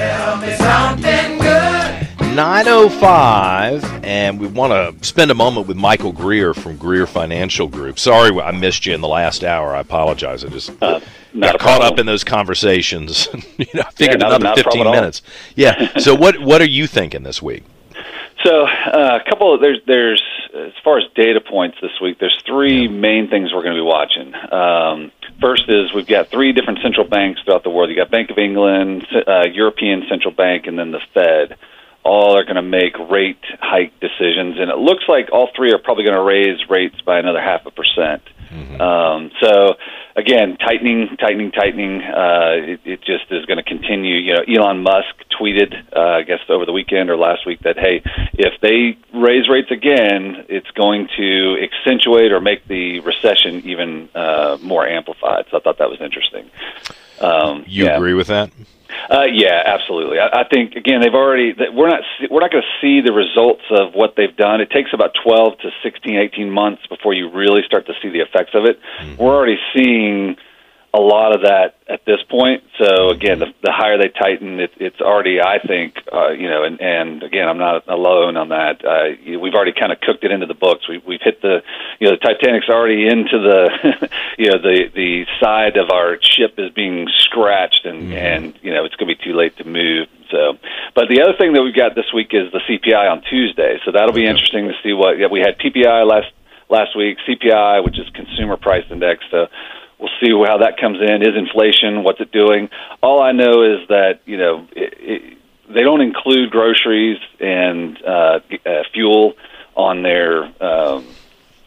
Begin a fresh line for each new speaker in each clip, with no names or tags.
Tell me something good.
905 and we want to spend a moment with michael greer from greer financial group sorry i missed you in the last hour i apologize i just
Uh,
got caught up in those conversations you know i figured
Yeah, not-
another
not
15
problem at all.
minutes yeah so what what are you thinking this week
So uh, a couple of there's there's as far as data points this week, there's three main things we're going to be watching. Um, first is we've got three different central banks throughout the world. You got Bank of England, uh, European Central Bank, and then the Fed. All are going to make rate hike decisions, and it looks like all three are probably going to raise rates by another half a percent. Um, so again, tightening, tightening, tightening. Uh, it, it just is going to continue. You know, Elon Musk tweeted, uh, I guess over the weekend or last week, that hey, if they raise rates again, it's going to accentuate or make the recession even uh, more amplified. So I thought that was interesting. Um,
you
yeah.
agree with that
Uh, yeah, absolutely. I, I think again they've already we're not we're not going to see the results of what they've done. It takes about twelve to 16, 18 months before you really start to see the effects of it. We're already seeing a lot of that at this point. So again, the, the higher they tighten, it, it's already I think uh, you know, and, and again I'm not alone on that. Uh, we've already kind of cooked it into the books. We, we've hit the you know the Titanic's already into the you know the the side of our ship is being scratched and and you know it's going to be too late to move. So, but the other thing that we've got this week is the CPI on Tuesday. So that'll be interesting to see what yeah, we had PPI last last week, CPI, which is Consumer Price Index. So we'll see how that comes in. Is inflation? What's it doing? All I know is that you know it, it, they don't include groceries and uh, uh, fuel on their um,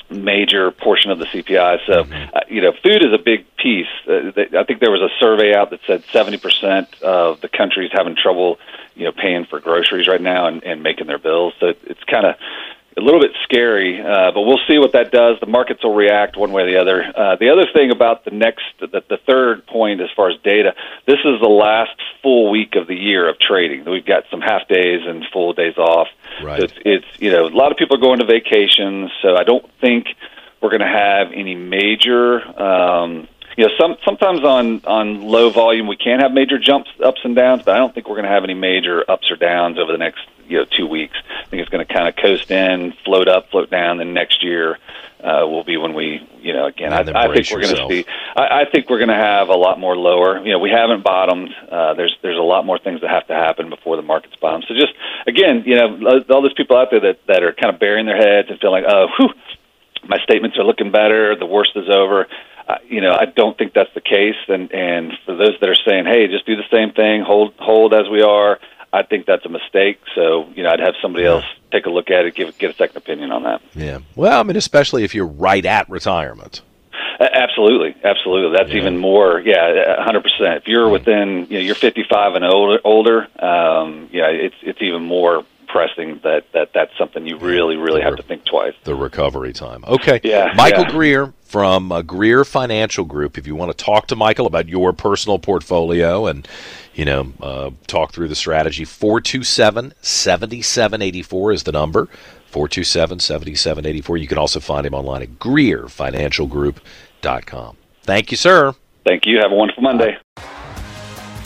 major portion of the CPI. So, uh, you know, food is a big piece. Uh, they, I think there was a survey out that said 70% of the country is having trouble, you know, paying for groceries right now and, and making their bills. So it's kind of a little bit scary, uh, but we'll see what that does. The markets will react one way or the other. Uh, the other thing about the next, the, the third point as far as data, this is the last full week of the year of trading. We've got some half days and full days off.
Right.
So it's, it's you know a lot of people are going to vacations, so I don't think we're going to have any major. Um, you know, some sometimes on on low volume we can have major jumps, ups and downs, but I don't think we're going to have any major ups or downs over the next you know two weeks. I think it's going to kind of coast in, float up, float down. Then next year uh, will be when we, you know, again, I, I think we're going to see. I, I think we're going to have a lot more lower. You know, we haven't bottomed. Uh, there's there's a lot more things that have to happen before the markets bottom. So just again, you know, all those people out there that that are kind of burying their heads and feeling, oh, whew, my statements are looking better. The worst is over. Uh, you know, I don't think that's the case. And and for those that are saying, hey, just do the same thing, hold hold as we are. I think that's a mistake. So you know, I'd have somebody else take a look at it, give get a second opinion on that.
yeah well i mean especially if you're right at retirement
Absolutely, absolutely. That's
Yeah.
even more. Yeah, a hundred percent. If you're within, you know, you're 55 and older, older. Um, yeah, it's it's even more pressing that that that's something you really, really have to think twice.
the recovery time. Okay.
Yeah,
Michael
yeah.
Greer from uh, Greer Financial Group. If you want to talk to Michael about your personal portfolio and, you know, uh, talk through the strategy, 427 7784 is the number. 427 7784. You can also find him online at GreerFinancialGroup.com. Thank you, sir.
Thank you. Have a wonderful Monday.